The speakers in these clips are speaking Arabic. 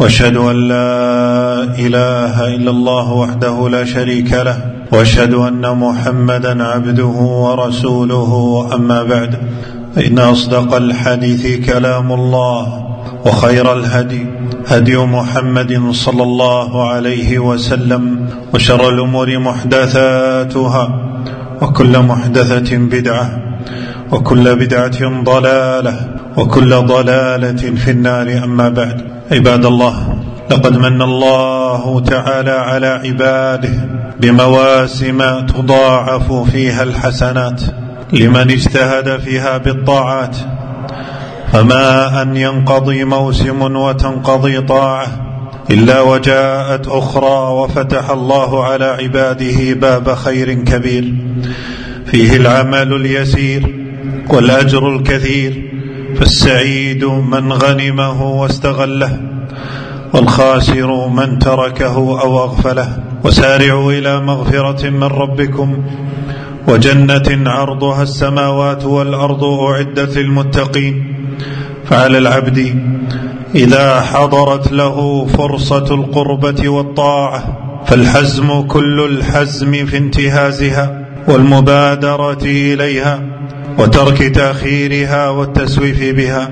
وأشهد أن لا إله إلا الله وحده لا شريك له وأشهد أن محمدا عبده ورسوله أما بعد فإن أصدق الحديث كلام الله وخير الهدي هدي محمد صلى الله عليه وسلم وشر الأمور محدثاتها وكل محدثة بدعة وكل بدعة ضلالة وكل ضلالة في النار أما بعد. عباد الله لقد من الله تعالى على عباده بمواسم تضاعف فيها الحسنات. لمن اجتهد فيها بالطاعات. فما أن ينقضي موسم وتنقضي طاعة إلا وجاءت أخرى وفتح الله على عباده باب خير كبير. فيه العمل اليسير والأجر الكثير. فالسعيد من غنمه واستغله والخاسر من تركه أو أغفله. وسارعوا إلى مغفرة من ربكم وجنة عرضها السماوات والأرض أعدت للمتقين. فعلى العبد إذا حضرت له فرصة القربة والطاعة فالحزم كل الحزم في انتهازها والمبادرة إليها. وترك تأخيرها والتسويف بها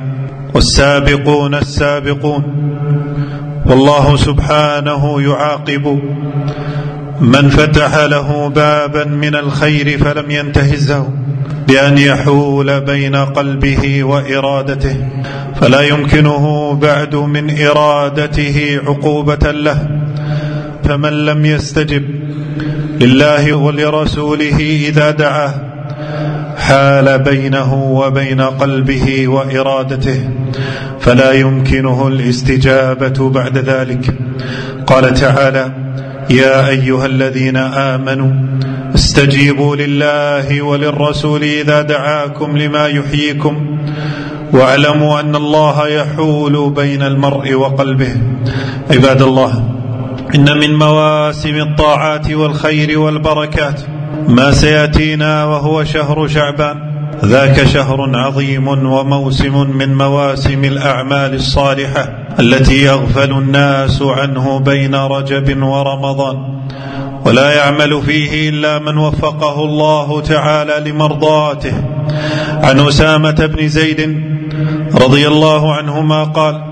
والسابقون السابقون. والله سبحانه يعاقب من فتح له بابا من الخير فلم ينتهزه بأن يحول بين قلبه وإرادته فلا يمكنه بعد من إرادته عقوبة له. فمن لم يستجب لله ولرسوله إذا دعاه حال بينه وبين قلبه وإرادته فلا يمكنه الاستجابة بعد ذلك. قال تعالى يا أيها الذين آمنوا استجيبوا لله وللرسول إذا دعاكم لما يحييكم واعلموا أن الله يحول بين المرء وقلبه. عباد الله إن من مواسم الطاعات والخير والبركات ما سيأتينا وهو شهر شعبان. ذاك شهر عظيم وموسم من مواسم الأعمال الصالحة التي يغفل الناس عنه بين رجب ورمضان. ولا يعمل فيه إلا من وفقه الله تعالى لمرضاته. عن أسامة بن زيد رضي الله عنهما قال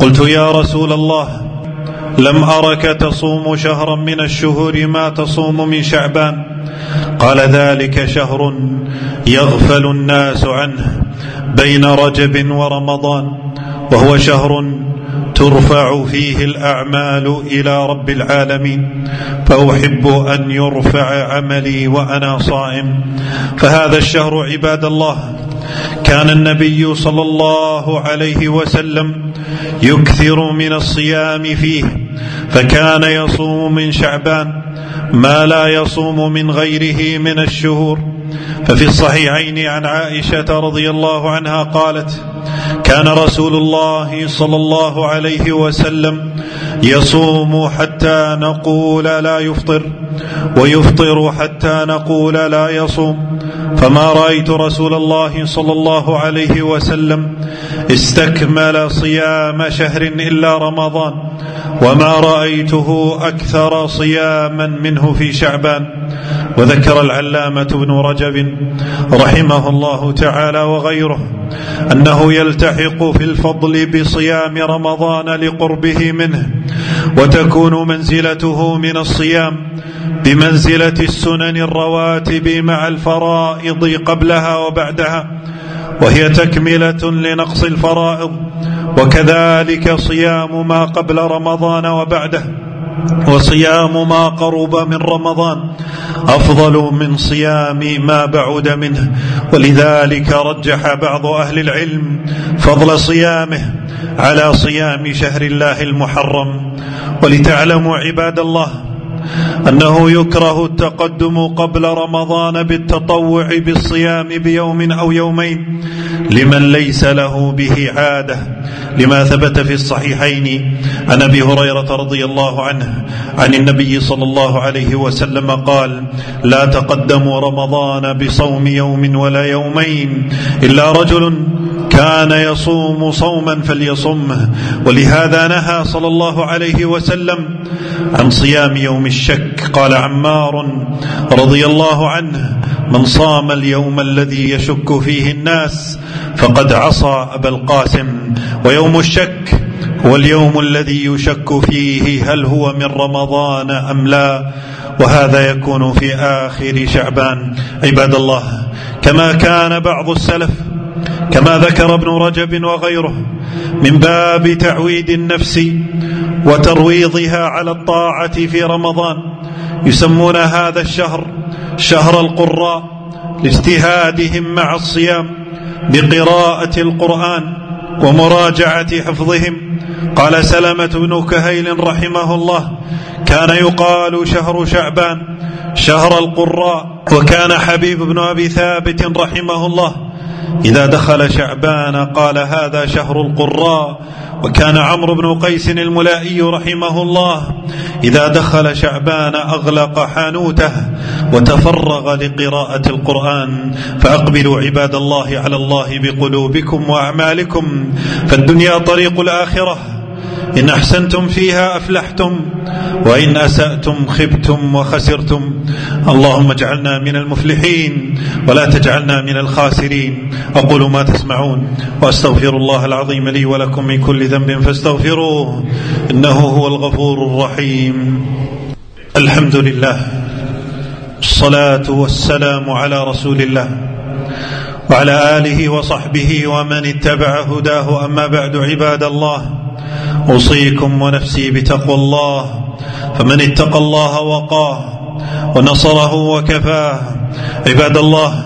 قلت يا رسول الله لم أرك تصوم شهرا من الشهور ما تصوم من شعبان. قال ذلك شهر يغفل الناس عنه بين رجب ورمضان وهو شهر ترفع فيه الأعمال إلى رب العالمين فأحب أن يرفع عملي وأنا صائم. فهذا الشهر عباد الله كان النبي صلى الله عليه وسلم يكثر من الصيام فيه فكان يصوم من شعبان ما لا يصوم من غيره من الشهور. ففي الصحيحين عن عائشة رضي الله عنها قالت كان رسول الله صلى الله عليه وسلم يصوم حتى نقول لا يفطر ويفطر حتى نقول لا يصوم. فما رأيت رسول الله صلى الله عليه وسلم استكمل صيام شهر إلا رمضان وما رأيته أكثر صياما منه في شعبان. وذكر العلامة بن رجب رحمه الله تعالى وغيره أنه يلتحق في الفضل بصيام رمضان لقربه منه وتكون منزلته من الصيام بمنزلة السنن الرواتب مع الفرائض قبلها وبعدها وهي تكملة لنقص الفرائض وكذلك صيام ما قبل رمضان وبعده وصيام ما قرب من رمضان أفضل من صيام ما بعد منه. ولذلك رجح بعض أهل العلم فضل صيامه على صيام شهر الله المحرم. ولتعلموا عباد الله أنه يكره التقدم قبل رمضان بالتطوع بالصيام بيوم أو يومين لمن ليس له به عادة. لما ثبت في الصحيحين عن أبي هريرة رضي الله عنه عن النبي صلى الله عليه وسلم قال لا تقدموا رمضان بصوم يوم ولا يومين إلا رجل كان يصوم صوما فليصمه ولهذا نهى صلى الله عليه وسلم عن صيام يوم الشك. قال عمار رضي الله عنه من صام اليوم الذي يشك فيه الناس فقد عصى أبا القاسم. ويوم الشك هو اليوم الذي يشك فيه هل هو من رمضان أم لا وهذا يكون في آخر شعبان. عباد الله كما كان بعض السلف كما ذكر ابن رجب وغيره من باب تعويد النفس وترويضها على الطاعة في رمضان يسمون هذا الشهر شهر القراء لاجتهادهم مع الصيام بقراءة القرآن ومراجعة حفظهم. قال سلمة بن كهيل رحمه الله كان يقال شهر شعبان شهر القراء وكان حبيب بن أبي ثابت رحمه الله إذا دخل شعبان قال هذا شهر القراء وكان عمرو بن قيس الملائي رحمه الله. إذا دخل شعبان أغلق حانوته وتفرغ لقراءة القرآن. فأقبلوا عباد الله على الله بقلوبكم وأعمالكم. فالدنيا طريق الآخرة. إن أحسنتم فيها أفلحتم وإن أسأتم خبتم وخسرتم. اللهم اجعلنا من المفلحين ولا تجعلنا من الخاسرين. أقول ما تسمعون وأستغفر الله العظيم لي ولكم من كل ذنب فاستغفروه إنه هو الغفور الرحيم. الحمد لله الصلاة والسلام على رسول الله وعلى آله وصحبه ومن اتبع هداه. أما بعد عباد الله أوصيكم ونفسي بتقوى الله فمن اتقى الله وقاه ونصره وكفاه. عباد الله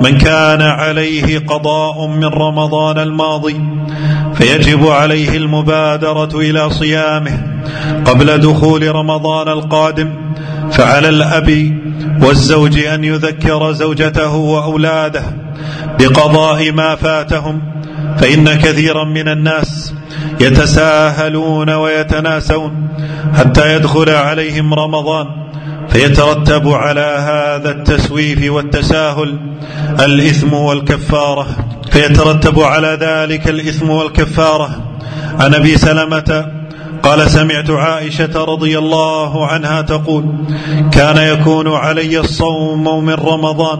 من كان عليه قضاء من رمضان الماضي فيجب عليه المبادرة إلى صيامه قبل دخول رمضان القادم فعلى الأب والزوج أن يذكر زوجته وأولاده بقضاء ما فاتهم فإن كثيرا من الناس يتساهلون ويتناسون حتى يدخل عليهم رمضان فيترتب على هذا التسويف والتساهل الإثم والكفارة. فيترتب على ذلك الإثم والكفارة. عن أبي سلمة قال سمعت عائشة رضي الله عنها تقول كان يكون علي الصوم من رمضان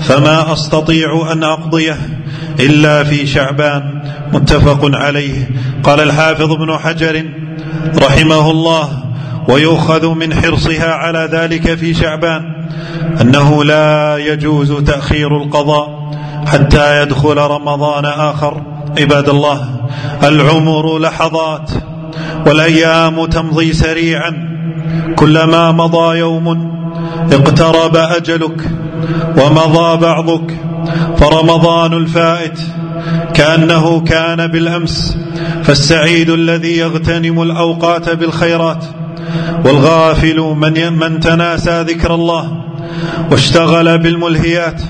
فما أستطيع أن أقضيه. إلا في شعبان متفق عليه. قال الحافظ ابن حجر رحمه الله ويؤخذ من حرصها على ذلك في شعبان أنه لا يجوز تأخير القضاء حتى يدخل رمضان آخر. عباد الله العمر لحظات والأيام تمضي سريعا. كلما مضى يوم اقترب أجلك ومضى بعضك فرمضان الفائت كأنه كان بالأمس فالسعيد الذي يغتنم الأوقات بالخيرات والغافل من, من تناسى ذكر الله واشتغل بالملهيات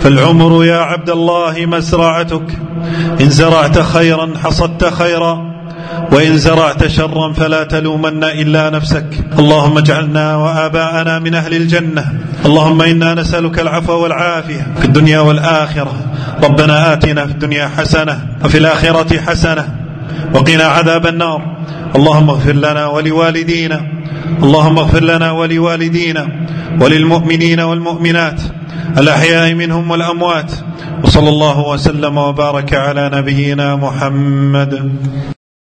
فالعمر يا عبد الله مزرعتك إن زرعت خيرا حصدت خيرا وإن زرعت شرا فلا تلومن إلا نفسك. اللهم اجعلنا وآباءنا من أهل الجنة. اللهم إنا نسألك العفو والعافية في الدنيا والآخرة. ربنا آتنا في الدنيا حسنة وفي الآخرة حسنة وقنا عذاب النار. اللهم اغفر لنا ولوالدينا. اللهم اغفر لنا ولوالدينا وللمؤمنين والمؤمنات الأحياء منهم والأموات. وصلى الله وسلم وبارك على نبينا محمد.